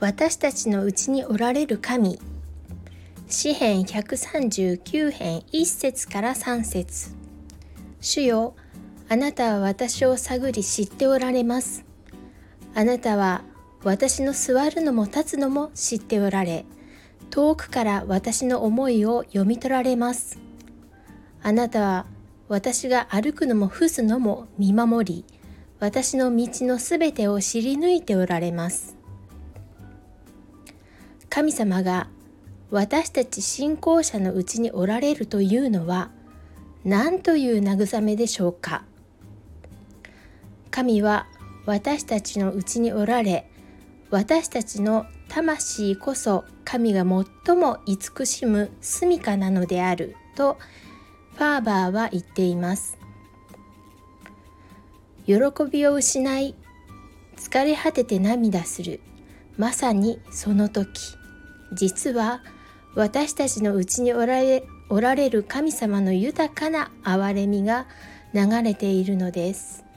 私たちのうちにおられる神。詩編139編1節から3節。主よあなたは私を探り知っておられます。あなたは私の座るのも立つのも知っておられ。遠くから私の思いを読み取られます。あなたは私が歩くのも伏すのも見守り。私の道のすべてを知り抜いておられます。神様が私たち信仰者のうちにおられるというのは何という慰めでしょうか？神は私たちのうちにおられ私たちの魂こそ神が最も慈しむ住処なのであるとファーバーは言っています。喜びを失い疲れ果てて涙する。まさにその時。実は私たちのうちにおられおられる神様の豊かな憐れみが流れているのです。